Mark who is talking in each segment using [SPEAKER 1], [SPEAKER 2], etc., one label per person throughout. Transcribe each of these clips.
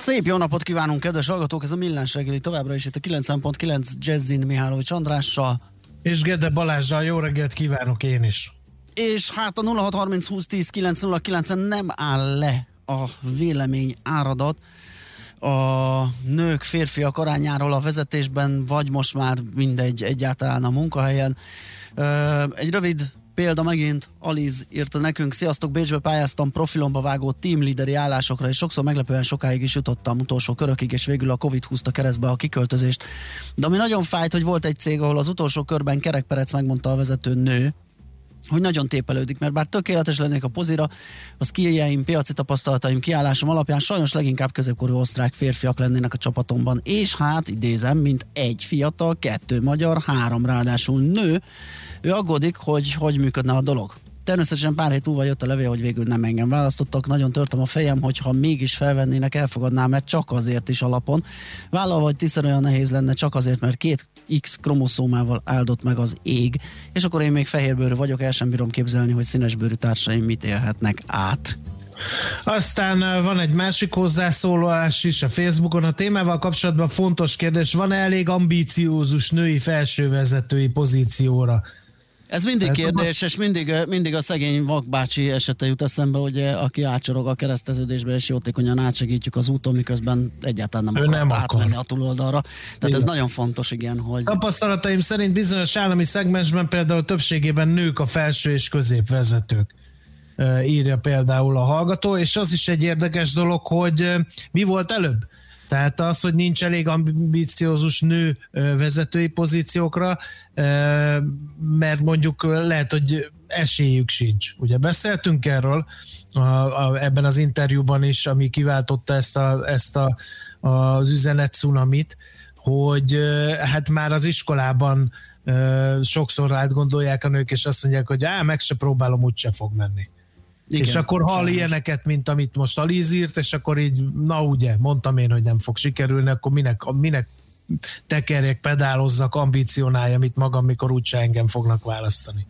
[SPEAKER 1] Szép jó napot kívánunk, kedves hallgatók! Ez a Millás reggeli továbbra is itt a 9.9 Jazzin Mihálovics Andrással.
[SPEAKER 2] És Gede Balázsral jó reggelt kívánok én is.
[SPEAKER 1] És hát a 0630 20 10 909 nem áll le a vélemény áradat a nők, férfiak arányáról a vezetésben, vagy most már mindegy egyáltalán a munkahelyen. Egy rövid példa megint, Aliz írta nekünk, sziasztok, Bécsbe pályáztam profilomba vágó teamleaderi állásokra, és sokszor meglepően sokáig is jutottam utolsó körökig, és végül a Covid húzta keresztbe a kiköltözést. De ami nagyon fájt, hogy volt egy cég, ahol az utolsó körben kerekperec megmondta a vezető nő, hogy nagyon tépelődik, mert bár tökéletes lennék a pozira, a skilljeim, piaci tapasztalataim, kiállásom alapján sajnos leginkább középkorú osztrák férfiak lennének a csapatomban, és hát idézem, mint egy fiatal, kettő magyar, három ráadásul nő, ő aggódik, hogy hogy működne a dolog. Természetesen pár hét múlva jött a levél, hogy végül nem engem választottak. Nagyon törtem a fejem, hogy ha mégis felvennének, elfogadnám, mert csak azért is alapon. Vállalva, hogy tiszer olyan nehéz lenne, csak azért, mert két X kromoszómával áldott meg az ég, és akkor én még fehérbőrű vagyok, el sem bírom képzelni, hogy színesbőrű társaim mit élhetnek át.
[SPEAKER 2] Aztán van egy másik hozzászólás is a Facebookon. A témával kapcsolatban fontos kérdés, van-e elég ambíciózus női felsővezetői pozícióra?
[SPEAKER 1] Ez mindig kérdés, és mindig, mindig a szegény vakbácsi esete jut eszembe, hogy aki átsorog a kereszteződésbe, és jótékonyan átsegítjük az úton, miközben egyáltalán nem
[SPEAKER 2] ő
[SPEAKER 1] akar
[SPEAKER 2] nem
[SPEAKER 1] átmenni akar. a túloldalra. Tehát igen. ez nagyon fontos, igen, hogy...
[SPEAKER 2] Tapasztalataim szerint bizonyos állami szegmensben például többségében nők a felső és középvezetők írja például a hallgató, és az is egy érdekes dolog, hogy mi volt előbb? Tehát az, hogy nincs elég ambiciózus nő vezetői pozíciókra, mert mondjuk lehet, hogy esélyük sincs. Ugye beszéltünk erről a, a, ebben az interjúban is, ami kiváltotta ezt, a, ezt a, az üzenet cunamit, hogy hát már az iskolában sokszor átgondolják a nők, és azt mondják, hogy á, meg se próbálom, úgyse fog menni. Igen, és akkor hall sajnos. ilyeneket, mint amit most Aliz írt, és akkor így, na ugye, mondtam én, hogy nem fog sikerülni, akkor minek, minek tekerjek, pedálozzak, ambícionálja, mit magam, mikor úgyse engem fognak választani.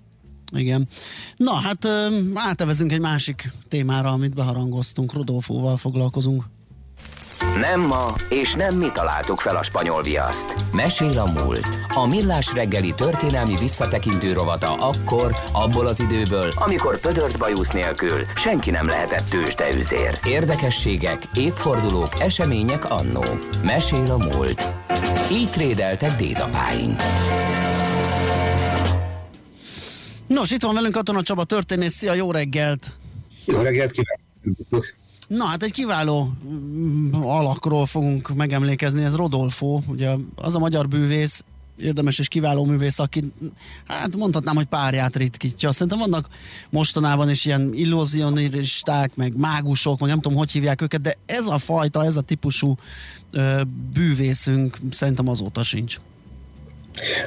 [SPEAKER 1] Igen. Na, hát átevezünk egy másik témára, amit beharangoztunk, Rodolfóval foglalkozunk.
[SPEAKER 3] Nem ma, és nem mi találtuk fel a spanyol viaszt. Mesél a múlt. A millás reggeli történelmi visszatekintő rovata akkor, abból az időből, amikor pödört bajusz nélkül senki nem lehetett tőzsdeüzér. Érdekességek, évfordulók, események annó. Mesél a múlt. Így trédeltek dédapáink.
[SPEAKER 1] Nos, itt van velünk Katona Csaba történész. Szia, jó reggelt!
[SPEAKER 4] Jó reggelt kívánok!
[SPEAKER 1] Na hát egy kiváló mm, alakról fogunk megemlékezni, ez Rodolfo, ugye az a magyar bűvész, érdemes és kiváló művész, aki hát mondhatnám, hogy párját ritkítja. Szerintem vannak mostanában is ilyen illúzionisták, meg mágusok, meg nem tudom, hogy hívják őket, de ez a fajta, ez a típusú ö, bűvészünk szerintem azóta sincs.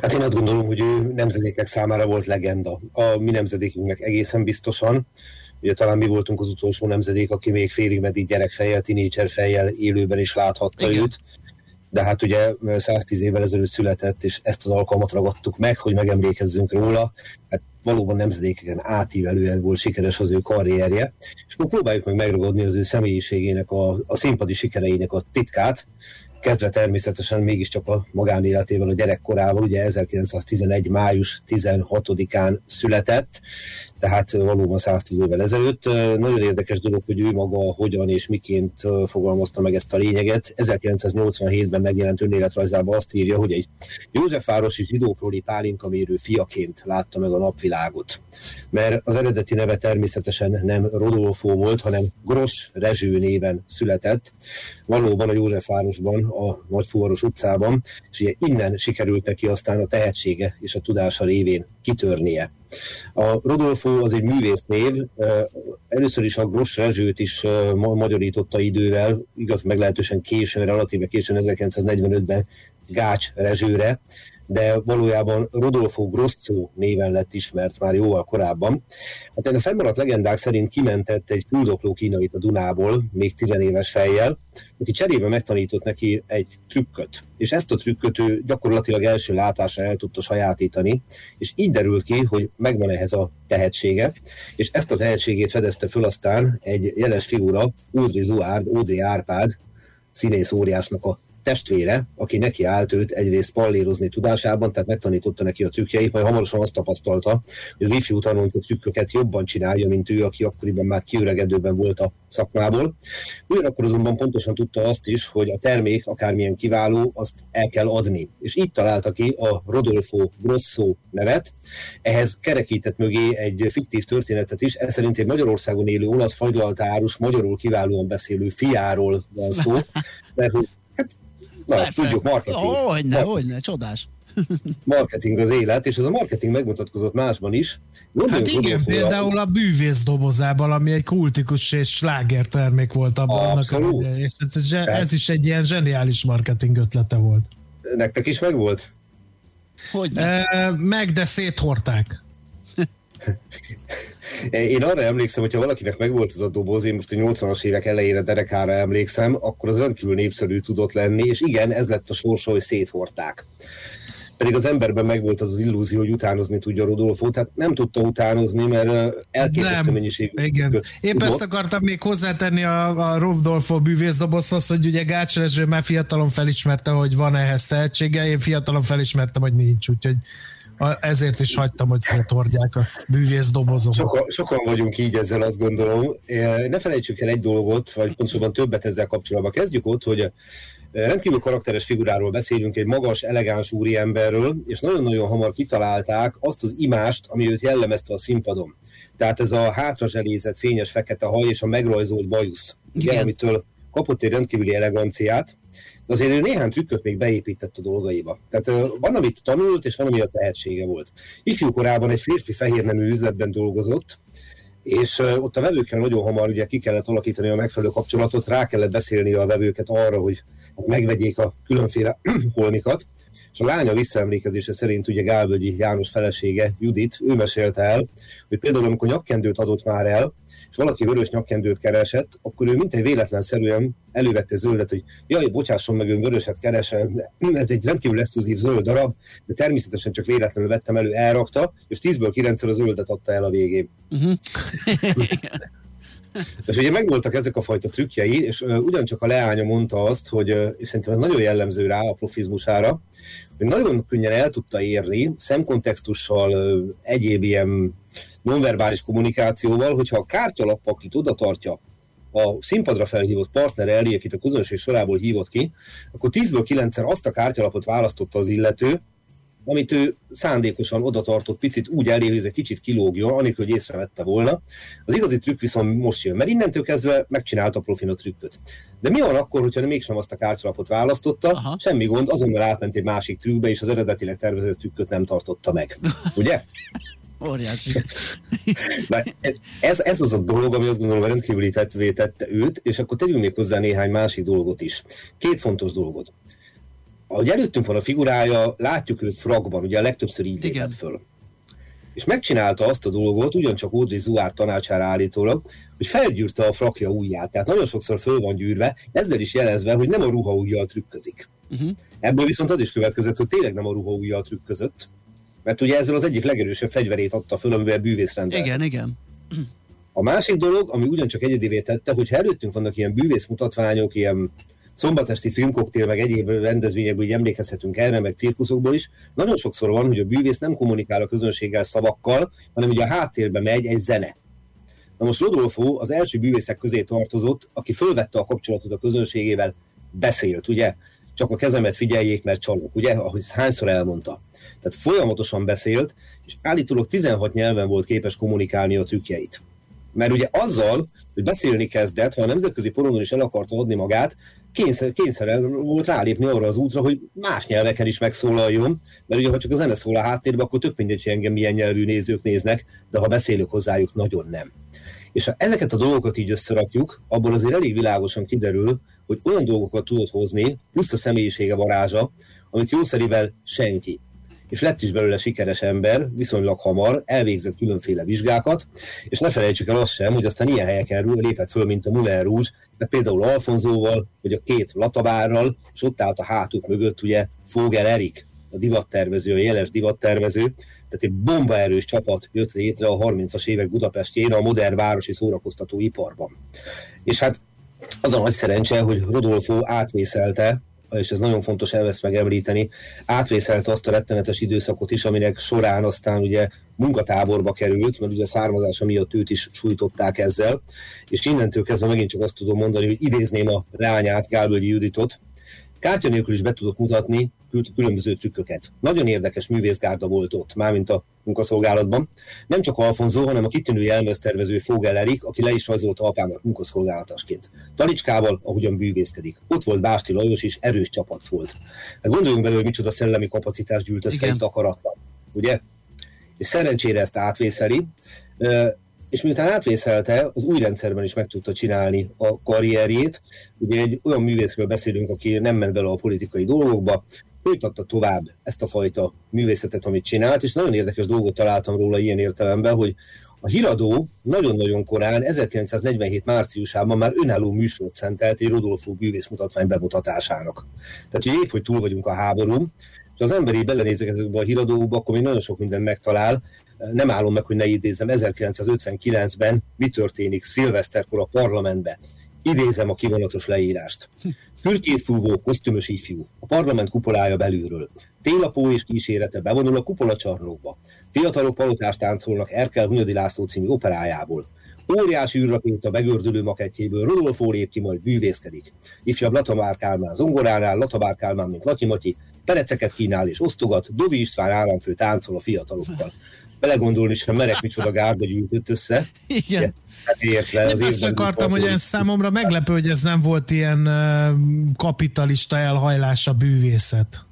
[SPEAKER 4] Hát én azt gondolom, hogy ő nemzedékek számára volt legenda. A mi nemzedékünknek egészen biztosan. Ugye talán mi voltunk az utolsó nemzedék, aki még félig meddig gyerekfejjel, tinédzser fejjel élőben is láthatta Igen. őt. De hát ugye 110 évvel ezelőtt született, és ezt az alkalmat ragadtuk meg, hogy megemlékezzünk róla. Hát valóban nemzedékeken átívelően volt sikeres az ő karrierje, és akkor próbáljuk meg megragadni az ő személyiségének, a, a színpadi sikereinek a titkát, kezdve természetesen mégiscsak a magánéletével, a gyerekkorával, ugye 1911. május 16-án született, tehát valóban 110 évvel ezelőtt. Nagyon érdekes dolog, hogy ő maga hogyan és miként fogalmazta meg ezt a lényeget. 1987-ben megjelent önéletrajzában azt írja, hogy egy Józsefvárosi zsidóproli pálinkamérő fiaként látta meg a napvilágot. Mert az eredeti neve természetesen nem Rodolfo volt, hanem Gros Rezső néven született. Valóban a Józsefvárosban, a Nagyfuvaros utcában, és ugye innen sikerült neki aztán a tehetsége és a tudása révén kitörnie. A Rodolfo az egy művész név, először is a Gross Rezsőt is magyarította idővel, igaz meglehetősen későn, relatíve későn 1945-ben Gács Rezsőre, de valójában Rodolfo Grosso néven lett ismert már jóval korábban. Hát a fennmaradt legendák szerint kimentett egy fuldokló kínait a Dunából, még tizenéves fejjel, aki cserébe megtanított neki egy trükköt, és ezt a trükköt ő gyakorlatilag első látásra el tudta sajátítani, és így derült ki, hogy megvan ehhez a tehetsége, és ezt a tehetségét fedezte föl aztán egy jeles figura, Údri Zuárd, Ódri Árpád, színész óriásnak a testvére, aki neki állt őt egyrészt pallérozni tudásában, tehát megtanította neki a trükkjeit, majd hamarosan azt tapasztalta, hogy az ifjú tanult a trükköket jobban csinálja, mint ő, aki akkoriban már kiöregedőben volt a szakmából. Ugyanakkor azonban pontosan tudta azt is, hogy a termék akármilyen kiváló, azt el kell adni. És így találta ki a Rodolfo Grosso nevet. Ehhez kerekített mögé egy fiktív történetet is, ez szerint egy Magyarországon élő olasz fagylaltárus, magyarul kiválóan beszélő fiáról van szó, mert hogy Na, Persze. tudjuk, marketing.
[SPEAKER 1] Hogyne, hogyne, csodás.
[SPEAKER 4] marketing az élet, és ez a marketing megmutatkozott másban is.
[SPEAKER 2] Gondoljunk hát igen, például a bűvész dobozában, ami egy kultikus és sláger termék volt abban. Annak az és ez, ez is egy ilyen zseniális marketing ötlete volt.
[SPEAKER 4] Nektek is megvolt?
[SPEAKER 1] Hogy
[SPEAKER 2] meg, de széthorták.
[SPEAKER 4] Én arra emlékszem, hogyha valakinek megvolt ez a doboz, én most a 80-as évek elejére derekára emlékszem, akkor az rendkívül népszerű tudott lenni, és igen, ez lett a sorsa, hogy széthorták pedig az emberben megvolt az az illúzió, hogy utánozni tudja Rodolfo, tehát nem tudta utánozni, mert elképesztő mennyiség.
[SPEAKER 2] Igen. Épp ezt akartam még hozzátenni a, a Rodolfo bűvészdobozhoz, hogy ugye Gács Rezső már fiatalon felismerte, hogy van ehhez tehetsége, én fiatalon felismertem, hogy nincs, úgyhogy ezért is hagytam, hogy szétordják a bűvész dobozokat.
[SPEAKER 4] Sokan, sokan vagyunk így ezzel, azt gondolom. Ne felejtsük el egy dolgot, vagy pontosabban többet ezzel kapcsolatban. Kezdjük ott, hogy rendkívül karakteres figuráról beszélünk, egy magas, elegáns úriemberről, és nagyon-nagyon hamar kitalálták azt az imást, ami őt jellemezte a színpadon. Tehát ez a hátra zselézett, fényes fekete haj és a megrajzolt bajusz, ugye, amitől kapott egy rendkívüli eleganciát, de azért ő néhány trükköt még beépített a dolgaiba. Tehát van, amit tanult, és van, ami a tehetsége volt. Ifjú korában egy férfi fehér nemű üzletben dolgozott, és ott a vevőkkel nagyon hamar ugye ki kellett alakítani a megfelelő kapcsolatot, rá kellett beszélni a vevőket arra, hogy megvegyék a különféle holmikat, és a lánya visszaemlékezése szerint ugye Gálvölgyi János felesége, Judit, ő mesélte el, hogy például amikor nyakkendőt adott már el, és valaki vörös nyakkendőt keresett, akkor ő mint egy véletlenszerűen elővette zöldet, hogy jaj, bocsásson meg, ön vöröset keresem, ez egy rendkívül exkluzív zöld darab, de természetesen csak véletlenül vettem elő, elrakta, és 10-ből 9 a zöldet adta el a végén. Uh-huh. és ugye megvoltak ezek a fajta trükkjei, és ugyancsak a leánya mondta azt, hogy, és szerintem ez nagyon jellemző rá a profizmusára, hogy nagyon könnyen el tudta érni szemkontextussal, egyéb ilyen nonverbális kommunikációval, hogyha a kártyalap, akit oda tartja a színpadra felhívott partner elé, akit a közönség sorából hívott ki, akkor 10-ből 9-szer azt a kártyalapot választotta az illető, amit ő szándékosan oda tartott picit úgy elé, hogy ez egy kicsit kilógjon, anélkül, hogy észrevette volna. Az igazi trükk viszont most jön, mert innentől kezdve megcsinálta a profin a trükköt. De mi van akkor, hogyha mégsem azt a kártyalapot választotta, Aha. semmi gond, azonnal átment egy másik trükkbe, és az eredetileg tervezett trükköt nem tartotta meg. Ugye?
[SPEAKER 1] Óriási.
[SPEAKER 4] ez, ez az a dolog, ami azt gondolom rendkívüli tettvé tette őt, és akkor tegyünk még hozzá néhány másik dolgot is. Két fontos dolgot. Ahogy előttünk van a figurája, látjuk őt fragban, ugye a legtöbbször így lépett föl. És megcsinálta azt a dolgot, ugyancsak Audrey Zuár tanácsára állítólag, hogy felgyűrte a frakja ujját. Tehát nagyon sokszor föl van gyűrve, ezzel is jelezve, hogy nem a ruha ujjal trükközik. Uh-huh. Ebből viszont az is következett, hogy tényleg nem a ruha ujjal trükközött, mert ugye ezzel az egyik legerősebb fegyverét adta föl, amivel bűvész rendelt.
[SPEAKER 1] Igen, igen.
[SPEAKER 4] A másik dolog, ami ugyancsak egyedivé tette, hogy ha előttünk vannak ilyen bűvész mutatványok, ilyen szombatesti filmkoktél, meg egyéb rendezvényekből így emlékezhetünk erre, meg cirkuszokból is, nagyon sokszor van, hogy a bűvész nem kommunikál a közönséggel szavakkal, hanem ugye a háttérbe megy egy zene. Na most Rodolfo az első bűvészek közé tartozott, aki fölvette a kapcsolatot a közönségével, beszélt, ugye? Csak a kezemet figyeljék, mert csalok, ugye? Ahogy hányszor elmondta. Tehát folyamatosan beszélt, és állítólag 16 nyelven volt képes kommunikálni a trükkjeit. Mert ugye azzal, hogy beszélni kezdett, ha a nemzetközi porondon is el akarta adni magát, kényszer, kényszerel volt rálépni arra az útra, hogy más nyelveken is megszólaljon, mert ugye ha csak a zene szól a háttérbe, akkor tök mindegy, hogy engem milyen nyelvű nézők néznek, de ha beszélök hozzájuk, nagyon nem. És ha ezeket a dolgokat így összerakjuk, abból azért elég világosan kiderül, hogy olyan dolgokat tudott hozni, plusz a személyisége varázsa, amit jószerivel senki és lett is belőle sikeres ember, viszonylag hamar, elvégzett különféle vizsgákat, és ne felejtsük el azt sem, hogy aztán ilyen helyeken lépett föl, mint a Moulin Rouge, mert például Alfonzóval, vagy a két Latabárral, és ott állt a hátuk mögött ugye Fogel Erik, a divattervező, a jeles divattervező, tehát egy bombaerős csapat jött létre a 30-as évek Budapestjén a modern városi szórakoztató iparban. És hát az a nagy szerencse, hogy Rodolfo átvészelte és ez nagyon fontos ezt megemlíteni, átvészelte azt a rettenetes időszakot is, aminek során aztán ugye munkatáborba került, mert ugye a származása miatt őt is sújtották ezzel, és innentől kezdve megint csak azt tudom mondani, hogy idézném a leányát, Gábölgyi Juditot, Kártya nélkül is be tudok mutatni különböző trükköket. Nagyon érdekes művészgárda volt ott, mármint a munkaszolgálatban. Nem csak Alfonso, hanem a kitűnő jelmeztervező Fogel Erik, aki le is rajzolta apámat munkaszolgálatasként. Talicskával, ahogyan bűvészkedik. Ott volt Básti Lajos, és erős csapat volt. Hát gondoljunk bele, hogy micsoda szellemi kapacitás gyűlt össze itt akaratlan. Ugye? És szerencsére ezt átvészeli, és miután átvészelte, az új rendszerben is meg tudta csinálni a karrierjét. Ugye egy olyan művészről beszélünk, aki nem ment bele a politikai dolgokba, folytatta tovább ezt a fajta művészetet, amit csinált, és nagyon érdekes dolgot találtam róla ilyen értelemben, hogy a híradó nagyon-nagyon korán, 1947 márciusában már önálló műsort szentelt egy Rodolfo bűvész mutatvány bemutatásának. Tehát, hogy épp, hogy túl vagyunk a háború, és az emberi belenézek ezekbe a híradóba, akkor még nagyon sok minden megtalál, nem állom meg, hogy ne idézem, 1959-ben mi történik szilveszterkor a parlamentben. Idézem a kivonatos leírást. Kürtjétfúvó, kosztümös ifjú, a parlament kupolája belülről. Télapó és kísérete bevonul a kupola csarnokba. Fiatalok palotást táncolnak Erkel Hunyadi László című operájából. Óriási űrrakéta begördülő makettjéből Rodolfo lép ki, majd bűvészkedik. Ifjabb Latamár Kálmán zongoránál, Latabár Kálmán, mint Latyi Matyi, pereceket kínál és osztogat, Dovi István államfő táncol a fiatalokkal belegondolni sem merek, micsoda gárda gyűjtött össze.
[SPEAKER 2] Igen. Hát értve, az ezt akartam, hogy ez számomra meglepő, hogy ez nem volt ilyen kapitalista elhajlása bűvészet.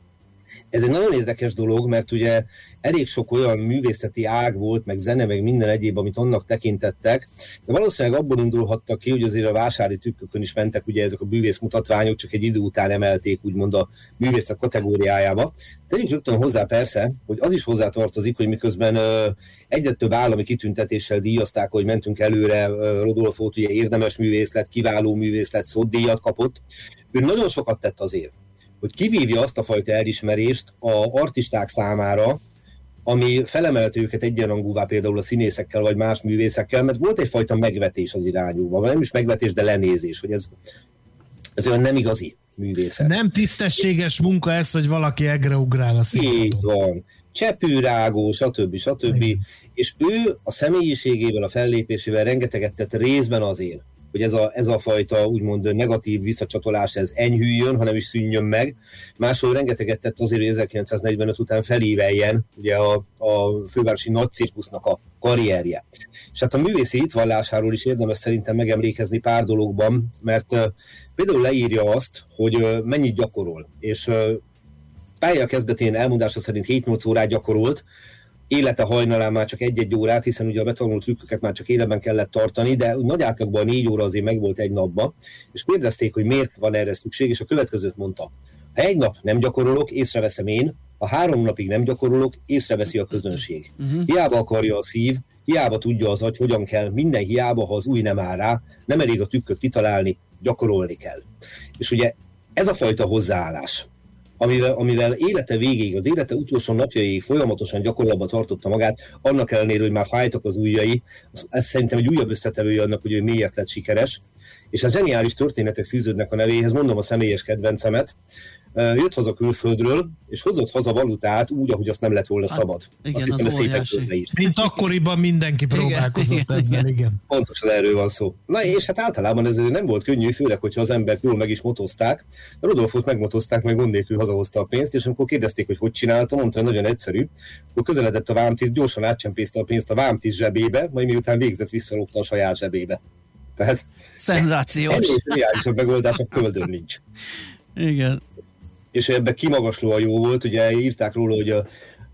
[SPEAKER 4] Ez egy nagyon érdekes dolog, mert ugye elég sok olyan művészeti ág volt, meg zene, meg minden egyéb, amit annak tekintettek, de valószínűleg abból indulhattak ki, hogy azért a vásári tükkökön is mentek ugye ezek a bűvész mutatványok, csak egy idő után emelték úgymond a művészet kategóriájába. Tegyük rögtön hozzá persze, hogy az is hozzá tartozik, hogy miközben ö, egyre több állami kitüntetéssel díjazták, hogy mentünk előre, Rodolfót ugye érdemes művész lett, kiváló művész lett, szódíjat kapott, ő nagyon sokat tett azért, hogy kivívja azt a fajta elismerést a artisták számára, ami felemelte őket egyenrangúvá például a színészekkel vagy más művészekkel, mert volt egyfajta megvetés az irányúban, nem is megvetés, de lenézés, hogy ez, ez olyan nem igazi művészet.
[SPEAKER 2] Nem tisztességes munka ez, hogy valaki egre ugrál a színpadon.
[SPEAKER 4] Így van. Csepőrágó, stb. stb. Igen. És ő a személyiségével, a fellépésével rengeteget tett részben azért, hogy ez a, ez a fajta úgymond negatív visszacsatolás ez enyhüljön, hanem is szűnjön meg. Máshol rengeteget tett azért, hogy 1945 után felíveljen ugye a, a fővárosi nagy cirkusznak a karrierje. És hát a művészi hitvallásáról is érdemes szerintem megemlékezni pár dologban, mert például leírja azt, hogy mennyit gyakorol, és pálya kezdetén elmondása szerint 7-8 órát gyakorolt, élete hajnalán már csak egy-egy órát, hiszen ugye a betanult trükköket már csak életben kellett tartani, de nagy átlagban négy óra azért megvolt egy napban, és kérdezték, hogy miért van erre szükség, és a következőt mondta. Ha egy nap nem gyakorolok, észreveszem én, ha három napig nem gyakorolok, észreveszi a közönség. Uh-huh. Hiába akarja a szív, hiába tudja az agy, hogyan kell, minden hiába, ha az új nem áll rá, nem elég a tükköt kitalálni, gyakorolni kell. És ugye ez a fajta hozzáállás, amivel, amivel élete végéig, az élete utolsó napjaiig folyamatosan gyakorlatban tartotta magát, annak ellenére, hogy már fájtak az ujjai, ez szerintem egy újabb összetevője annak, hogy ő miért lett sikeres. És a zseniális történetek fűződnek a nevéhez, mondom a személyes kedvencemet, jött haza külföldről, és hozott haza valutát úgy, ahogy azt nem lett volna hát, szabad.
[SPEAKER 1] Igen, azt az óriási.
[SPEAKER 2] Mint akkoriban mindenki próbálkozott igen, ezzel, igen. igen.
[SPEAKER 4] Pontosan erről van szó. Na és hát általában ez nem volt könnyű, főleg, hogyha az embert jól meg is motozták. Rodolfot megmotozták, meg gond nélkül hazahozta a pénzt, és amikor kérdezték, hogy hogy csinálta, mondta, hogy nagyon egyszerű. Akkor közeledett a vámtiszt, gyorsan átcsempészte a pénzt a vámtiszt zsebébe, majd miután végzett, visszalopta a saját zsebébe.
[SPEAKER 1] Tehát Szenzációs.
[SPEAKER 4] Ennél megoldás a földön nincs.
[SPEAKER 1] Igen
[SPEAKER 4] és ebbe kimagaslóan jó volt, ugye írták róla, hogy a,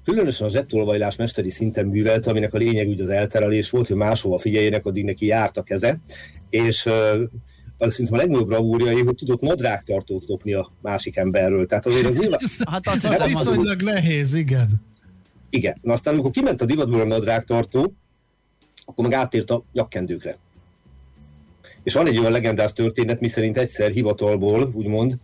[SPEAKER 4] különösen a zsettolvajlás mesteri szinten művelt, aminek a lényeg úgy az elterelés volt, hogy máshova figyeljenek, addig neki járt a keze, és szerintem a legnagyobb bravúrjai, hogy tudott nadrágtartót dobni a másik emberről. Tehát azért az nyilván...
[SPEAKER 2] hát azt hiszem, viszonylag nehéz, igen.
[SPEAKER 4] Igen. Na aztán, amikor kiment a divatból a nadrágtartó, akkor meg átért a nyakkendőkre. És van egy olyan legendás történet, miszerint egyszer hivatalból, úgymond,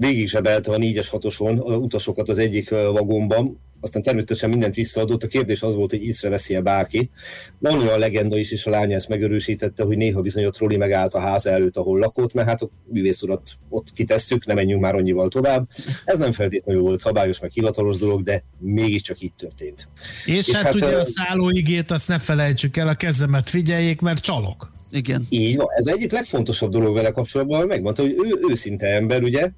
[SPEAKER 4] végig zsebelte a 4-es 6-oson az utasokat az egyik vagomban, aztán természetesen mindent visszaadott. A kérdés az volt, hogy észreveszi-e bárki. Van olyan legenda is, és a lánya ezt megerősítette, hogy néha bizony a troli megállt a háza előtt, ahol lakott, mert hát a művész urat ott kitesszük, nem menjünk már annyival tovább. Ez nem feltétlenül volt szabályos, meg hivatalos dolog, de mégiscsak így történt.
[SPEAKER 2] És, és hát, hát ugye a szállóigét azt ne felejtsük el, a kezemet figyeljék, mert csalok.
[SPEAKER 1] Igen.
[SPEAKER 4] Így van. Ez egyik legfontosabb dolog vele kapcsolatban, megmondta, hogy ő őszinte ember, ugye,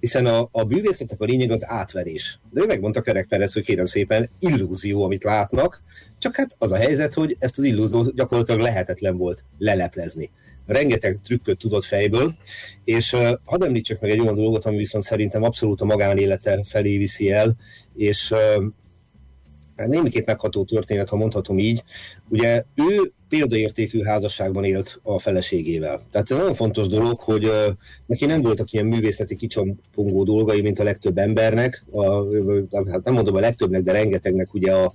[SPEAKER 4] hiszen a, a bűvészetnek a lényeg az átverés. De ő megmondta Kerek Perez, hogy kérem szépen, illúzió, amit látnak, csak hát az a helyzet, hogy ezt az illúziót gyakorlatilag lehetetlen volt leleplezni. Rengeteg trükköt tudott fejből, és uh, hadd említsek meg egy olyan dolgot, ami viszont szerintem abszolút a magánélete felé viszi el, és uh, némiképp megható történet, ha mondhatom így. Ugye ő példaértékű házasságban élt a feleségével. Tehát ez nagyon fontos dolog, hogy neki nem voltak ilyen művészeti kicsampongó dolgai, mint a legtöbb embernek, a, hát nem mondom a legtöbbnek, de rengetegnek ugye a,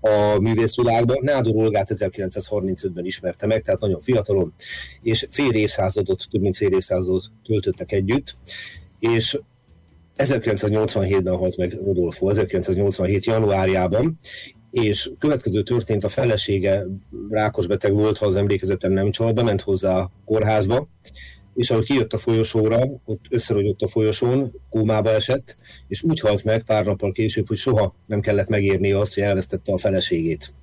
[SPEAKER 4] a művészvilágban. Nádor Olgát 1935-ben ismerte meg, tehát nagyon fiatalon, és fél évszázadot, több mint fél évszázadot töltöttek együtt, és 1987-ben halt meg Rodolfo, 1987. januárjában, és következő történt, a felesége rákos beteg volt, ha az emlékezetem nem csal, ment hozzá a kórházba, és ahogy kijött a folyosóra, ott összerogyott a folyosón, kómába esett, és úgy halt meg pár nappal később, hogy soha nem kellett megérni azt, hogy elvesztette a feleségét.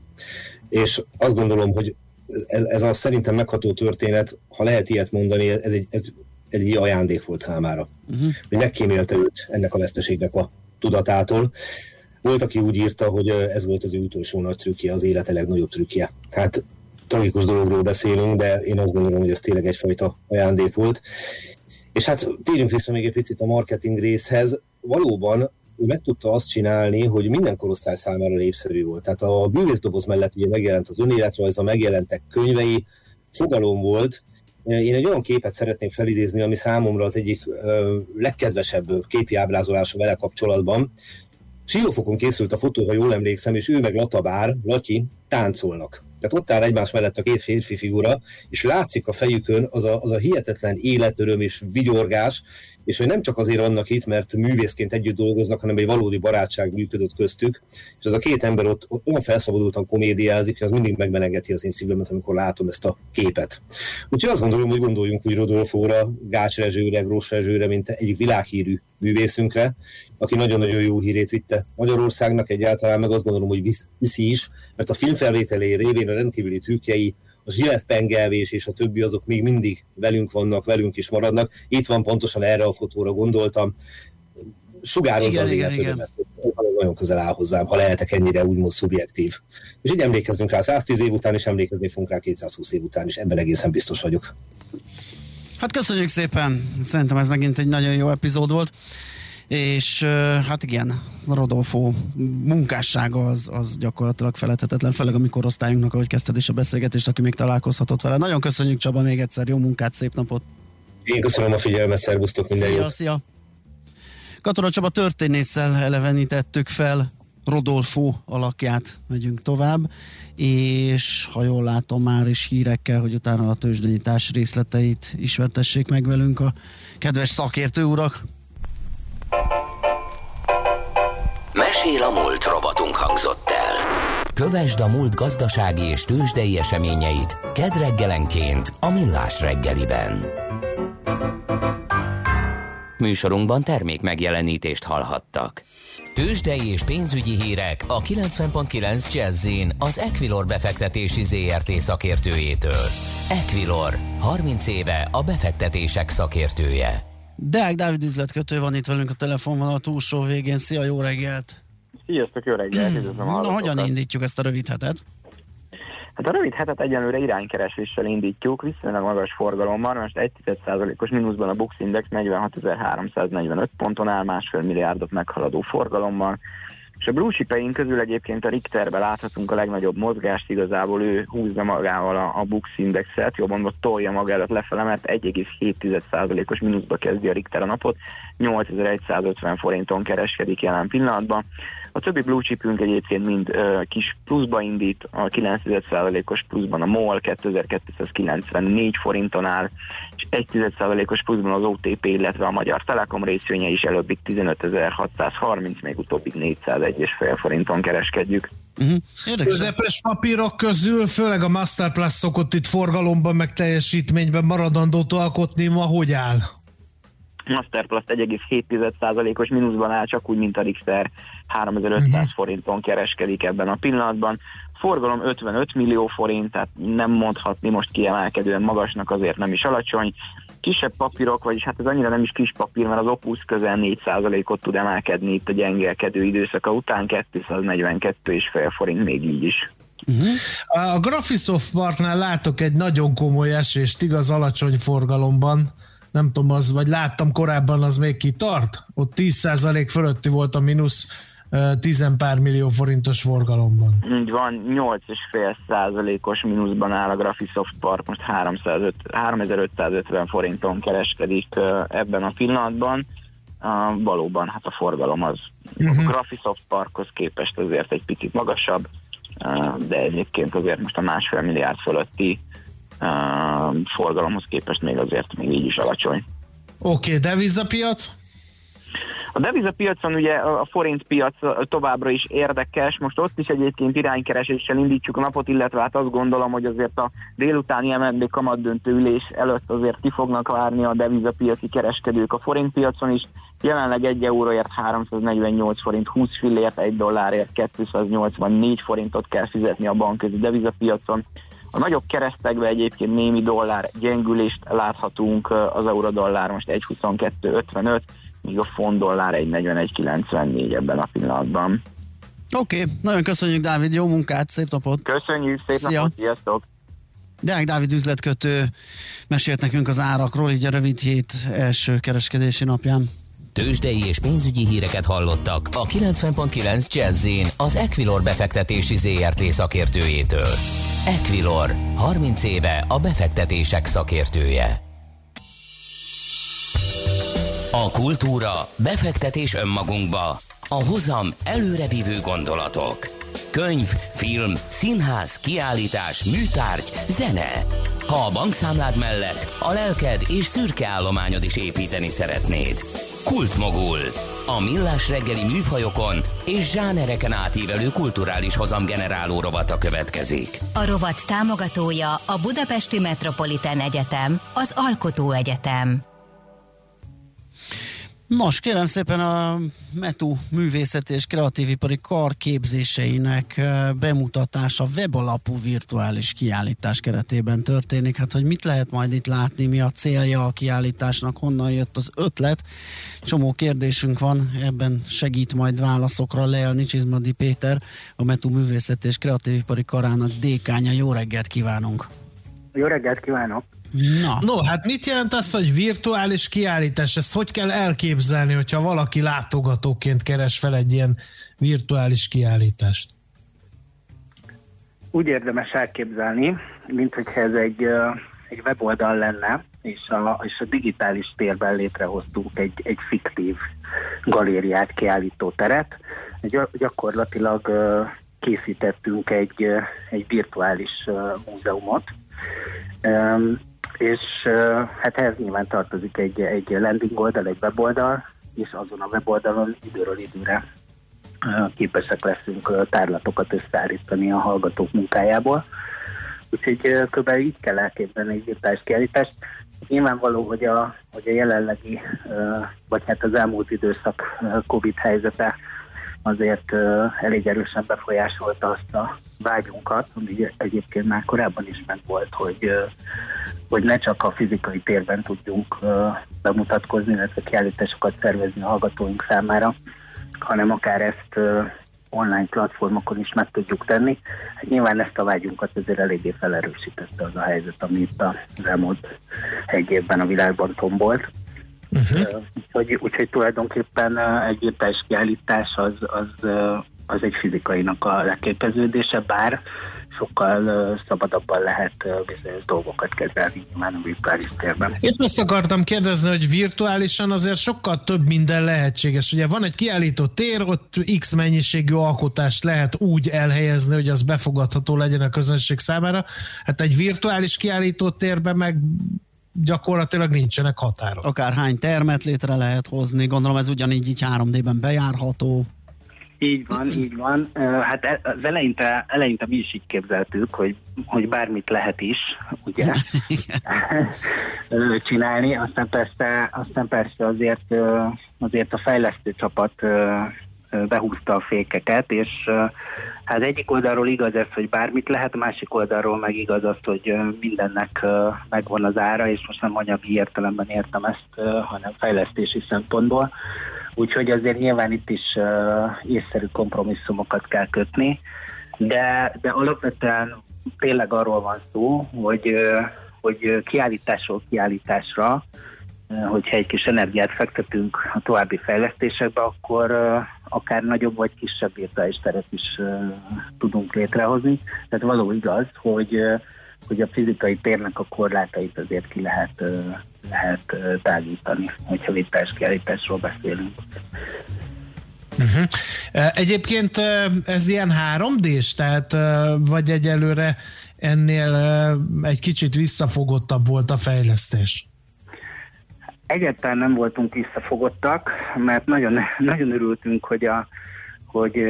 [SPEAKER 4] És azt gondolom, hogy ez, ez a szerintem megható történet, ha lehet ilyet mondani, ez egy, ez egy ajándék volt számára. Uh-huh. Hogy megkímélte őt ennek a veszteségnek a tudatától. Volt, aki úgy írta, hogy ez volt az ő utolsó nagy trükkje, az élete legnagyobb trükkje. Tehát tragikus dologról beszélünk, de én azt gondolom, hogy ez tényleg egyfajta ajándék volt. És hát térjünk vissza még egy picit a marketing részhez. Valóban ő meg tudta azt csinálni, hogy minden korosztály számára népszerű volt. Tehát a bűvészdoboz mellett ugye megjelent az önéletrajza, megjelentek könyvei, fogalom volt, én egy olyan képet szeretnék felidézni, ami számomra az egyik legkedvesebb képi ábrázolása vele kapcsolatban. Siófokon készült a fotó, ha jól emlékszem, és ő meg Latabár, Latyi táncolnak. Tehát ott áll egymás mellett a két férfi figura, és látszik a fejükön az a, az a hihetetlen életöröm és vigyorgás, és hogy nem csak azért vannak itt, mert művészként együtt dolgoznak, hanem egy valódi barátság működött köztük, és ez a két ember ott, olyan felszabadultan komédiázik, hogy az mindig megmenegeti az én szívemet, amikor látom ezt a képet. Úgyhogy azt gondolom, hogy gondoljunk úgy Rodolfóra, Gács Rezsőre, Gross Rezsőre, mint egyik világhírű művészünkre, aki nagyon-nagyon jó hírét vitte Magyarországnak egyáltalán, meg azt gondolom, hogy viszi is, mert a filmfelvételé révén a rendkívüli trükkjei, a zsiletpengelvés és a többi azok még mindig velünk vannak, velünk is maradnak. Itt van pontosan erre a fotóra gondoltam. Sugározza igen, az igen, életörömet. Nagyon közel áll hozzám, ha lehetek ennyire úgymond szubjektív. És így emlékezzünk rá 110 év után, és emlékezni fogunk rá 220 év után is. Ebben egészen biztos vagyok.
[SPEAKER 1] Hát köszönjük szépen, szerintem ez megint egy nagyon jó epizód volt és hát igen, Rodolfo munkássága az, az gyakorlatilag felelhetetlen, főleg a mi korosztályunknak, ahogy kezdted is a beszélgetést, aki még találkozhatott vele. Nagyon köszönjük Csaba még egyszer, jó munkát, szép napot!
[SPEAKER 4] Én köszönöm a figyelmet, szervusztok, minden
[SPEAKER 1] szia, jót! Szia, Katona Csaba történésszel elevenítettük fel Rodolfo alakját, megyünk tovább, és ha jól látom már is hírekkel, hogy utána a tőzsdenyítás részleteit ismertessék meg velünk a kedves szakértő urak.
[SPEAKER 3] Mesél a múlt robotunk hangzott el. Kövesd a múlt gazdasági és tőzsdei eseményeit kedd reggelenként a Millás reggeliben. Műsorunkban termék megjelenítést hallhattak. Tőzsdei és pénzügyi hírek a 90.9 jazz az Equilor befektetési ZRT szakértőjétől. Equilor, 30 éve a befektetések szakértője.
[SPEAKER 1] Deák Dávid üzletkötő van itt velünk a telefonban a túlsó végén. Szia, jó reggelt!
[SPEAKER 5] Sziasztok, jó reggelt! Üdvözlöm
[SPEAKER 1] Na, hogyan indítjuk ezt a rövid hetet?
[SPEAKER 5] Hát a rövid hetet egyenlőre iránykereséssel indítjuk, viszonylag magas forgalommal, most 1,1%-os mínuszban a Bux Index 46.345 ponton áll, másfél milliárdot meghaladó forgalommal. És a blue chipeink közül egyébként a Richterben láthatunk a legnagyobb mozgást, igazából ő húzza magával a, a Bux Indexet, jobban mondva tolja előtt lefele, mert 1,7%-os mínuszba kezdi a Richter a napot, 8150 forinton kereskedik jelen pillanatban. A többi blue chipünk egyébként mind kis pluszba indít, a 9%-os pluszban a MOL 2294 forinton áll, és 1%-os pluszban az OTP, illetve a Magyar Telekom részvénye is előbbig 15630, még utóbbig 401,5 forinton kereskedjük.
[SPEAKER 2] Uh-huh. Közepes papírok közül, főleg a Master Plus szokott itt forgalomban, meg teljesítményben maradandót alkotni, ma hogy áll?
[SPEAKER 5] Masterplast 1,7%-os mínuszban áll, csak úgy, mint a Richter 3500 uh-huh. forinton kereskedik ebben a pillanatban. Forgalom 55 millió forint, tehát nem mondhatni most kiemelkedően magasnak, azért nem is alacsony. Kisebb papírok, vagyis hát ez annyira nem is kis papír, mert az Opus közel 4%-ot tud emelkedni itt a gyengélkedő időszaka után, 242,5 forint még így is.
[SPEAKER 2] Uh-huh. A Graphisoft Parknál látok egy nagyon komoly esést, igaz alacsony forgalomban nem tudom, az, vagy láttam korábban, az még kitart? Ott 10% fölötti volt a mínusz 10 pár millió forintos forgalomban.
[SPEAKER 5] Így van, 8,5 százalékos mínuszban áll a Graphisoft Park, most 305, 3550 forinton kereskedik ebben a pillanatban. Valóban, hát a forgalom az uh-huh. a Graphisoft Parkhoz képest azért egy picit magasabb, de egyébként azért most a másfél milliárd fölötti forgalomhoz képest még azért még így is alacsony.
[SPEAKER 2] Oké, okay, devizapiac?
[SPEAKER 5] A devizapiacon ugye a forint piac továbbra is érdekes, most ott is egyébként iránykereséssel indítjuk a napot, illetve hát azt gondolom, hogy azért a délutáni MNB kamat döntőülés előtt azért ki fognak várni a devizapiaci kereskedők a forint piacon is. Jelenleg 1 euróért 348 forint 20 fillért, 1 dollárért 284 forintot kell fizetni a bankközi devizapiacon. A nagyobb keresztekben egyébként némi dollár gyengülést láthatunk, az euró-dollár most 1.22.55, míg a font dollár 1.41.94 ebben a pillanatban.
[SPEAKER 1] Oké, okay, nagyon köszönjük Dávid, jó munkát, szép napot!
[SPEAKER 5] Köszönjük, szép Szia. napot, sziasztok!
[SPEAKER 1] Deák Dávid üzletkötő mesélt nekünk az árakról, így a rövid hét első kereskedési napján.
[SPEAKER 3] Tőzsdei és pénzügyi híreket hallottak a 90.9 jazz az Equilor befektetési ZRT szakértőjétől. Equilor, 30 éve a befektetések szakértője. A kultúra, befektetés önmagunkba, a hozam előrevívő gondolatok. Könyv, film, színház, kiállítás, műtárgy, zene. Ha a bankszámlád mellett a lelked és szürke állományod is építeni szeretnéd. Kultmogul. A millás reggeli műfajokon és zsánereken átívelő kulturális hozamgeneráló rovata következik.
[SPEAKER 6] A rovat támogatója a Budapesti Metropolitán Egyetem, az Alkotó Egyetem.
[SPEAKER 1] Nos, kérem szépen a METU művészeti és kreatívipari karképzéseinek bemutatása webalapú virtuális kiállítás keretében történik. Hát, hogy mit lehet majd itt látni, mi a célja a kiállításnak, honnan jött az ötlet. Csomó kérdésünk van, ebben segít majd válaszokra Lea Nicsizmadi Péter, a METU művészeti és kreatívipari karának dékánya. Jó reggelt kívánunk!
[SPEAKER 7] Jó reggelt kívánok!
[SPEAKER 2] Na. No, hát mit jelent az, hogy virtuális kiállítás? Ezt hogy kell elképzelni, hogyha valaki látogatóként keres fel egy ilyen virtuális kiállítást?
[SPEAKER 7] Úgy érdemes elképzelni, mint hogyha ez egy, egy weboldal lenne, és a, és a digitális térben létrehoztunk egy, egy fiktív galériát, kiállító teret. Gyakorlatilag készítettünk egy, egy virtuális múzeumot, és hát ehhez nyilván tartozik egy, egy landing oldal, egy weboldal, és azon a weboldalon időről időre képesek leszünk tárlatokat összeállítani a hallgatók munkájából. Úgyhogy kb. így kell elképzelni egy virtuális kiállítást. Nyilvánvaló, hogy a, hogy a jelenlegi, vagy hát az elmúlt időszak Covid helyzete azért elég erősen befolyásolta azt a vágyunkat, ami egyébként már korábban is meg volt, hogy, hogy ne csak a fizikai térben tudjunk bemutatkozni, illetve kiállításokat szervezni a hallgatóink számára, hanem akár ezt online platformokon is meg tudjuk tenni. Hát nyilván ezt a vágyunkat azért eléggé felerősítette az a helyzet, ami itt az elmúlt egy évben a világban tombolt. Uh-huh. Úgyhogy, úgyhogy tulajdonképpen egy virtuális kiállítás az, az, az egy fizikainak a leképeződése, bár sokkal szabadabban lehet bizonyos dolgokat kezelni már a virtuális térben.
[SPEAKER 2] Én azt akartam kérdezni, hogy virtuálisan azért sokkal több minden lehetséges. Ugye van egy kiállító tér, ott x mennyiségű alkotást lehet úgy elhelyezni, hogy az befogadható legyen a közönség számára. Hát egy virtuális kiállító térben meg gyakorlatilag nincsenek határok.
[SPEAKER 1] Akár hány termet létre lehet hozni, gondolom ez ugyanígy így 3D-ben bejárható.
[SPEAKER 7] Így van, így van. Hát e, az eleinte, eleinte mi is így képzeltük, hogy, hogy bármit lehet is, ugye, csinálni. Aztán persze, aztán persze azért, azért a fejlesztő csapat behúzta a fékeket, és hát egyik oldalról igaz ez, hogy bármit lehet, másik oldalról meg igaz az, hogy mindennek megvan az ára, és most nem anyagi értelemben értem ezt, hanem fejlesztési szempontból. Úgyhogy azért nyilván itt is észszerű kompromisszumokat kell kötni, de, de alapvetően tényleg arról van szó, hogy, hogy kiállításról kiállításra hogyha egy kis energiát fektetünk a további fejlesztésekbe, akkor akár nagyobb vagy kisebb virtuális teret is tudunk létrehozni. Tehát való igaz, hogy, hogy a fizikai térnek a korlátait azért ki lehet, lehet tágítani, hogyha virtuális kiállításról beszélünk.
[SPEAKER 2] Uh-huh. Egyébként ez ilyen 3D-s, tehát vagy egyelőre ennél egy kicsit visszafogottabb volt a fejlesztés?
[SPEAKER 7] Egyáltalán nem voltunk visszafogottak, mert nagyon, nagyon örültünk, hogy, a, hogy,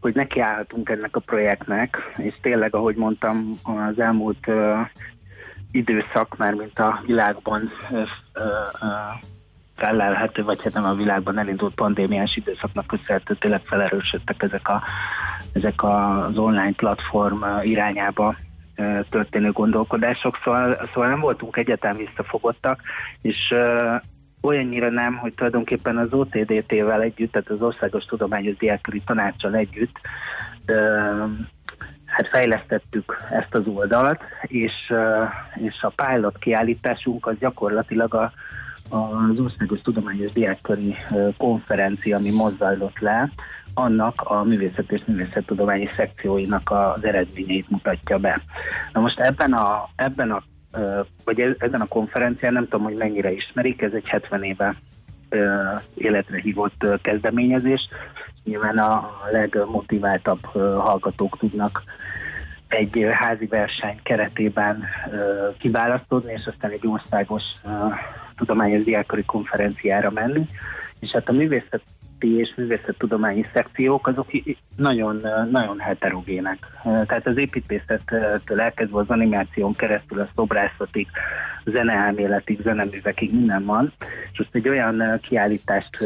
[SPEAKER 7] hogy nekiállhatunk ennek a projektnek, és tényleg, ahogy mondtam, az elmúlt időszak, már mint a világban felelhető, vagy hát nem a világban elindult pandémiás időszaknak köszönhető, tényleg felerősödtek ezek, a, ezek az online platform irányába történő gondolkodások, szóval, szóval nem voltunk egyetem visszafogottak, és olyannyira nem, hogy tulajdonképpen az OTDT-vel együtt, tehát az Országos Tudományos Diákköri Tanácssal együtt hát fejlesztettük ezt az oldalt, és, és a pilot kiállításunk az gyakorlatilag a, az Országos Tudományos Diákköri Konferencia, ami mozzajlott le, annak a művészet és művészettudományi szekcióinak az eredményeit mutatja be. Na most ebben a, ebben a vagy ezen a konferencián nem tudom, hogy mennyire ismerik, ez egy 70 éve életre hívott kezdeményezés. Nyilván a legmotiváltabb hallgatók tudnak egy házi verseny keretében kiválasztódni, és aztán egy országos tudományos diákori konferenciára menni. És hát a művészet művészeti és művészettudományi szekciók, azok nagyon, nagyon heterogének. Tehát az építészettől elkezdve az animáción keresztül a szobrászatig, zeneelméletig, zeneművekig minden van, és most egy olyan kiállítást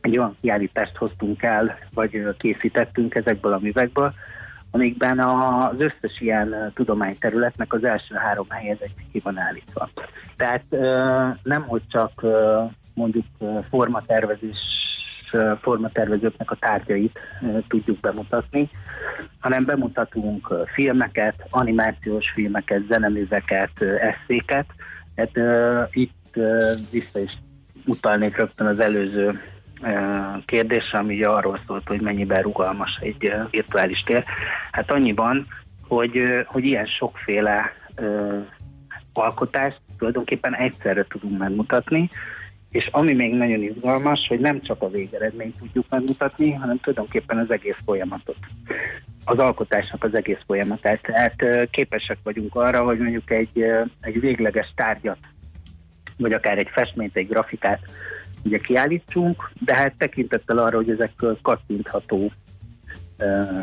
[SPEAKER 7] egy olyan kiállítást hoztunk el, vagy készítettünk ezekből a művekből, amikben az összes ilyen tudományterületnek az első három helyezettje ki van állítva. Tehát nem, hogy csak mondjuk formatervezés formatervezőknek a tárgyait tudjuk bemutatni, hanem bemutatunk filmeket, animációs filmeket, zeneműveket, eszéket. Hát itt vissza is utalnék rögtön az előző kérdésre, ami ugye arról szólt, hogy mennyiben rugalmas egy virtuális tér. Hát annyiban, hogy, hogy ilyen sokféle alkotást tulajdonképpen egyszerre tudunk megmutatni, és ami még nagyon izgalmas, hogy nem csak a végeredményt tudjuk megmutatni, hanem tulajdonképpen az egész folyamatot. Az alkotásnak az egész folyamatát. Tehát képesek vagyunk arra, hogy mondjuk egy, egy végleges tárgyat, vagy akár egy festményt, egy grafikát ugye kiállítsunk, de hát tekintettel arra, hogy ezek kattintható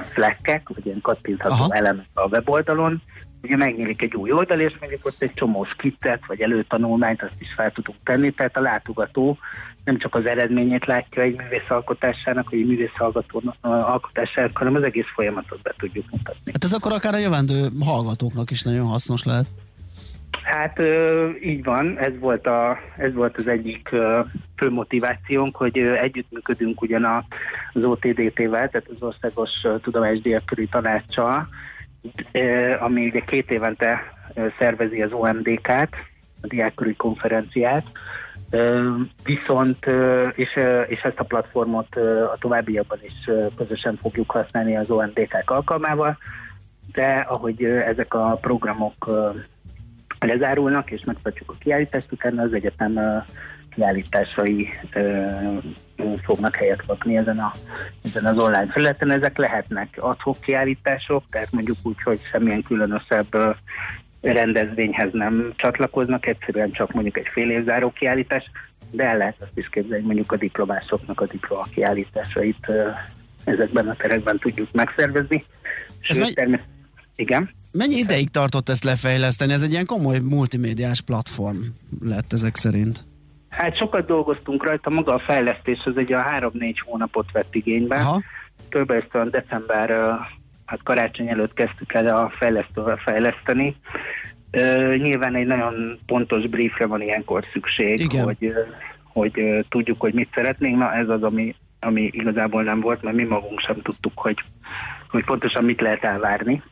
[SPEAKER 7] flekkek, vagy ilyen kattintható Aha. elemek a weboldalon, ugye megnyílik egy új oldal, és mondjuk ott egy csomó skittet, vagy előtanulmányt, azt is fel tudunk tenni, tehát a látogató nem csak az eredményét látja egy művész alkotásának, vagy egy művész alkotásának, hanem az egész folyamatot be tudjuk mutatni.
[SPEAKER 1] Hát ez akkor akár a jövendő hallgatóknak is nagyon hasznos lehet.
[SPEAKER 7] Hát így van, ez volt, a, ez volt az egyik fő motivációnk, hogy együttműködünk ugyan az OTDT-vel, tehát az Országos Tudományos Diákkörű Tanácssal, ami ugye két évente szervezi az OMDK-t, a diákkörű konferenciát, Viszont, és, és ezt a platformot a továbbiakban is közösen fogjuk használni az OMDK alkalmával, de ahogy ezek a programok lezárulnak, és megtartjuk a kiállítást, utána az egyetem kiállításai fognak helyet kapni ezen, a, ezen az online felületen. Ezek lehetnek adhok kiállítások, tehát mondjuk úgy, hogy semmilyen különösebb rendezvényhez nem csatlakoznak, egyszerűen csak mondjuk egy fél évzáró kiállítás, de el lehet azt is képzelni, mondjuk a diplomásoknak a diploma kiállításait ezekben a terekben tudjuk megszervezni.
[SPEAKER 1] Sőt, megy... természetesen
[SPEAKER 7] igen.
[SPEAKER 1] Mennyi ideig tartott ezt lefejleszteni? Ez egy ilyen komoly multimédiás platform lett ezek szerint.
[SPEAKER 7] Hát sokat dolgoztunk rajta, maga a fejlesztés az egy a három-négy hónapot vett igénybe. Aha. Körülbelül december, hát karácsony előtt kezdtük el a fejlesztővel fejleszteni. Uh, nyilván egy nagyon pontos briefre van ilyenkor szükség, Igen. hogy, hogy tudjuk, hogy mit szeretnénk. Na ez az, ami, ami igazából nem volt, mert mi magunk sem tudtuk, hogy, hogy pontosan mit lehet elvárni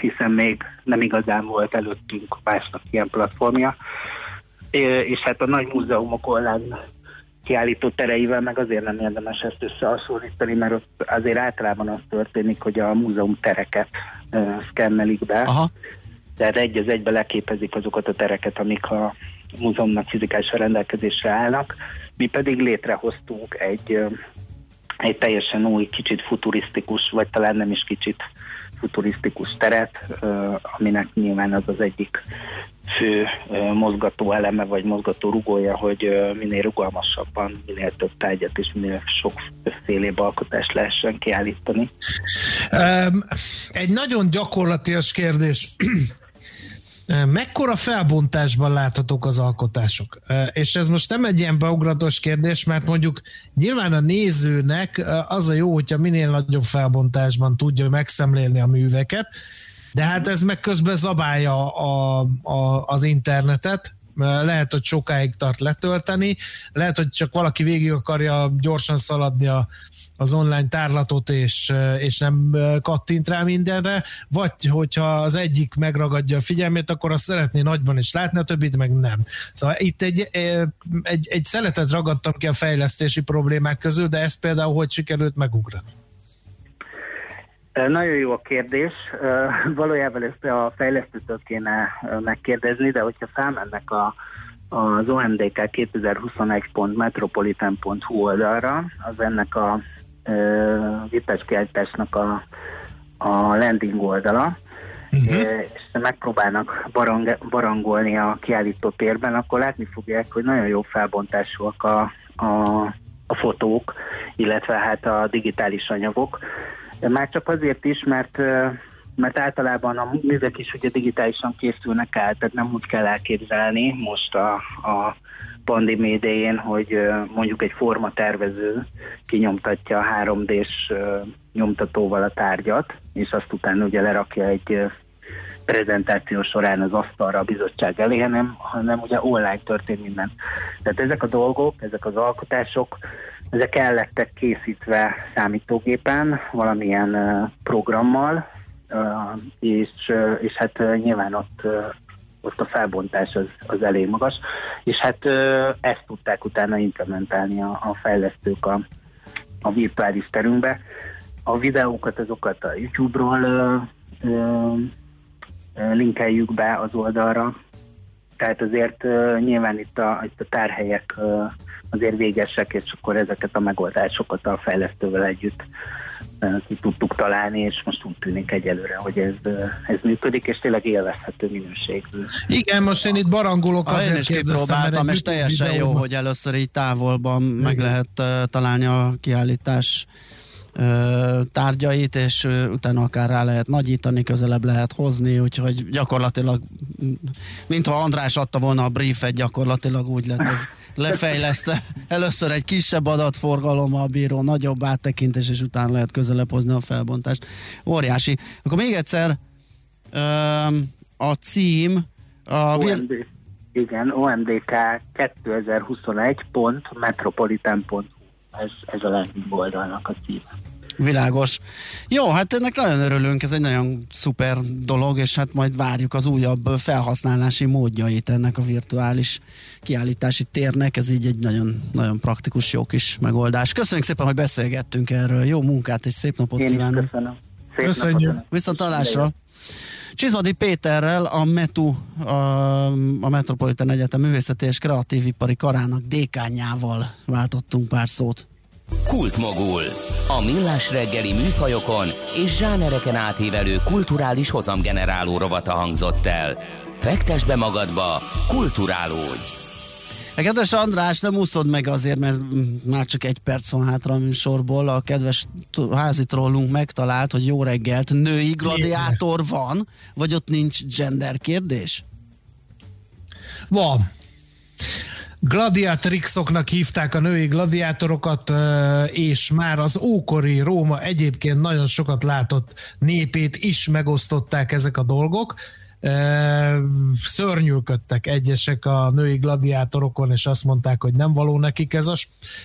[SPEAKER 7] hiszen még nem igazán volt előttünk másnak ilyen platformja. És hát a nagy múzeumok online kiállító tereivel meg azért nem érdemes ezt összehasonlítani, mert ott azért általában az történik, hogy a múzeum tereket uh, szkennelik be. Aha. Tehát egy az egybe leképezik azokat a tereket, amik a múzeumnak fizikálisan rendelkezésre állnak. Mi pedig létrehoztunk egy, egy teljesen új, kicsit futurisztikus, vagy talán nem is kicsit futurisztikus teret, aminek nyilván az az egyik fő mozgató eleme, vagy mozgató rugója, hogy minél rugalmasabban, minél több tárgyat és minél sokfélébb alkotást lehessen kiállítani.
[SPEAKER 2] Egy nagyon gyakorlatias kérdés. Mekkora felbontásban láthatók az alkotások? És ez most nem egy ilyen beugratos kérdés, mert mondjuk nyilván a nézőnek az a jó, hogyha minél nagyobb felbontásban tudja megszemlélni a műveket, de hát ez meg közben zabálja a, a, az internetet, lehet, hogy sokáig tart letölteni, lehet, hogy csak valaki végig akarja gyorsan szaladni a, az online tárlatot, és, és nem kattint rá mindenre, vagy hogyha az egyik megragadja a figyelmét, akkor azt szeretné nagyban is látni, a többit meg nem. Szóval itt egy, egy, egy szeletet ragadtam ki a fejlesztési problémák közül, de ezt például hogy sikerült megugrani?
[SPEAKER 7] Nagyon jó a kérdés. Valójában ezt a fejlesztőtől kéne megkérdezni, de hogyha felmennek a, az OMDK 2021.metropolitan.hu oldalra, az ennek a kiáltásnak a, a landing oldala, uh-huh. és megpróbálnak barang, barangolni a kiállító térben, akkor látni fogják, hogy nagyon jó felbontásúak a, a, a fotók, illetve hát a digitális anyagok. Már csak azért is, mert mert általában a művek is ugye digitálisan készülnek el, tehát nem úgy kell elképzelni most a, a pandémia idején, hogy mondjuk egy formatervező kinyomtatja a 3D-s nyomtatóval a tárgyat, és azt utána ugye lerakja egy prezentáció során az asztalra a bizottság elé, hanem, hanem ugye online történt minden. Tehát ezek a dolgok, ezek az alkotások, ezek el lettek készítve számítógépen, valamilyen programmal, és, és hát nyilván ott ott a felbontás az, az elég magas, és hát ezt tudták utána implementálni a, a fejlesztők a, a virtuális terünkbe. A videókat, azokat a YouTube-ról linkeljük be az oldalra, tehát azért nyilván itt a, itt a tárhelyek azért végesek, és akkor ezeket a megoldásokat a fejlesztővel együtt ki tudtuk találni, és most úgy tűnik egyelőre, hogy ez, ez működik, és tényleg élvezhető minőségű.
[SPEAKER 2] Igen, most én itt barangolok
[SPEAKER 1] azért én is kipróbáltam, és teljesen jó, hogy először így távolban Igen. meg lehet uh, találni a kiállítás tárgyait, és utána akár rá lehet nagyítani, közelebb lehet hozni, úgyhogy gyakorlatilag, mintha András adta volna a briefet, gyakorlatilag úgy lett ez lefejlesztve. Először egy kisebb adatforgalommal bíró, nagyobb áttekintés, és utána lehet közelebb hozni a felbontást. Óriási. Akkor még egyszer a cím
[SPEAKER 7] a OMD, igen, OMDK 2021.metropolitan.hu ez, ez a landing oldalnak a cím.
[SPEAKER 1] Világos. Jó, hát ennek nagyon örülünk, ez egy nagyon szuper dolog, és hát majd várjuk az újabb felhasználási módjait ennek a virtuális kiállítási térnek, ez így egy nagyon, nagyon praktikus, jó kis megoldás. Köszönjük szépen, hogy beszélgettünk erről, jó munkát és szép napot
[SPEAKER 7] Én
[SPEAKER 1] kívánok!
[SPEAKER 7] köszönöm. Szép
[SPEAKER 2] Köszönjük.
[SPEAKER 7] napot.
[SPEAKER 1] Viszont találásra! Csizmadi Péterrel, a METU, a, a Metropolitan Egyetem Művészeti és Kreatív Ipari Karának dékányával váltottunk pár szót.
[SPEAKER 3] Kultmogul. A millás reggeli műfajokon és zsánereken átívelő kulturális hozamgeneráló rovata hangzott el. Fektes be magadba, kulturálódj!
[SPEAKER 1] Kedves András, nem úszod meg azért, mert már csak egy perc van hátra a műsorból. A kedves házi trollunk megtalált, hogy jó reggelt, női gladiátor van, vagy ott nincs gender kérdés?
[SPEAKER 2] Van. Gladiatrixoknak hívták a női gladiátorokat, és már az ókori Róma egyébként nagyon sokat látott népét is megosztották ezek a dolgok. Szörnyűködtek egyesek a női gladiátorokon, és azt mondták, hogy nem való nekik ez a,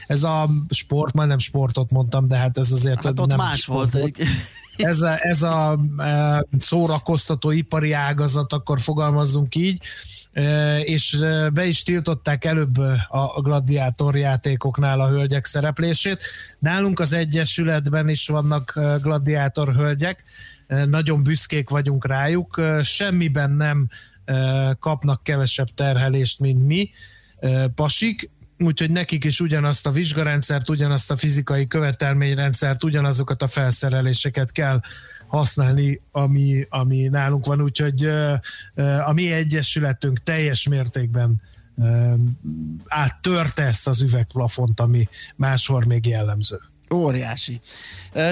[SPEAKER 2] ez a sport, majdnem sportot mondtam, de hát ez azért
[SPEAKER 1] Hát ott
[SPEAKER 2] nem
[SPEAKER 1] más
[SPEAKER 2] sport
[SPEAKER 1] volt. Egy...
[SPEAKER 2] ez a, ez a szórakoztató ipari ágazat, akkor fogalmazzunk így, és be is tiltották előbb a gladiátor játékoknál a hölgyek szereplését. Nálunk az Egyesületben is vannak gladiátor hölgyek, nagyon büszkék vagyunk rájuk, semmiben nem kapnak kevesebb terhelést, mint mi, pasik, úgyhogy nekik is ugyanazt a vizsgarendszert, ugyanazt a fizikai követelményrendszert, ugyanazokat a felszereléseket kell használni, ami, ami nálunk van, úgyhogy a mi egyesületünk teljes mértékben áttörte ezt az üvegplafont, ami máshol még jellemző.
[SPEAKER 1] Óriási.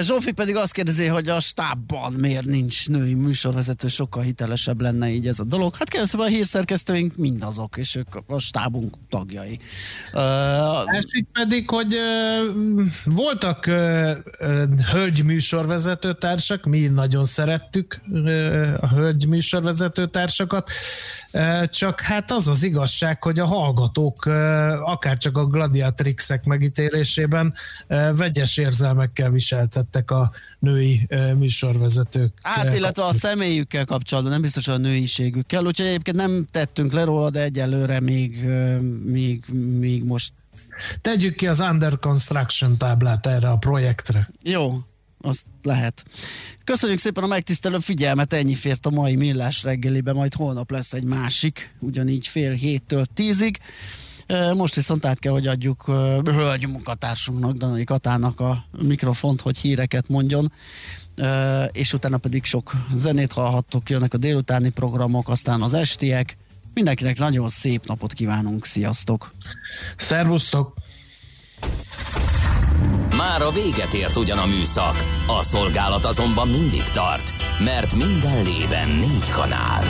[SPEAKER 1] Zsófi pedig azt kérdezi, hogy a stábban miért nincs női műsorvezető, sokkal hitelesebb lenne így ez a dolog. Hát kérdezve a hírszerkesztőink mindazok, és ők a stábunk tagjai. Uh,
[SPEAKER 2] Másik pedig, hogy ö, voltak ö, hölgy műsorvezető társak, mi nagyon szerettük a hölgy műsorvezető társakat, ö, csak hát az az igazság, hogy a hallgatók akár csak a gladiatrixek megítélésében vegyes érzelmekkel viseltettek a női műsorvezetők.
[SPEAKER 1] hát, illetve a személyükkel kapcsolatban, nem biztos a nőiségükkel, úgyhogy egyébként nem tettünk le róla, de egyelőre még, még, még most
[SPEAKER 2] Tegyük ki az Under Construction táblát erre a projektre.
[SPEAKER 1] Jó, azt lehet. Köszönjük szépen a megtisztelő figyelmet, ennyi fért a mai millás reggelibe, majd holnap lesz egy másik, ugyanígy fél héttől tízig. Most viszont át kell, hogy adjuk hölgy munkatársunknak, Danai Katának a mikrofont, hogy híreket mondjon, és utána pedig sok zenét hallhattok, jönnek a délutáni programok, aztán az estiek. Mindenkinek nagyon szép napot kívánunk, sziasztok!
[SPEAKER 2] Szervusztok!
[SPEAKER 3] Már a véget ért ugyan a műszak, a szolgálat azonban mindig tart, mert minden lében négy kanál.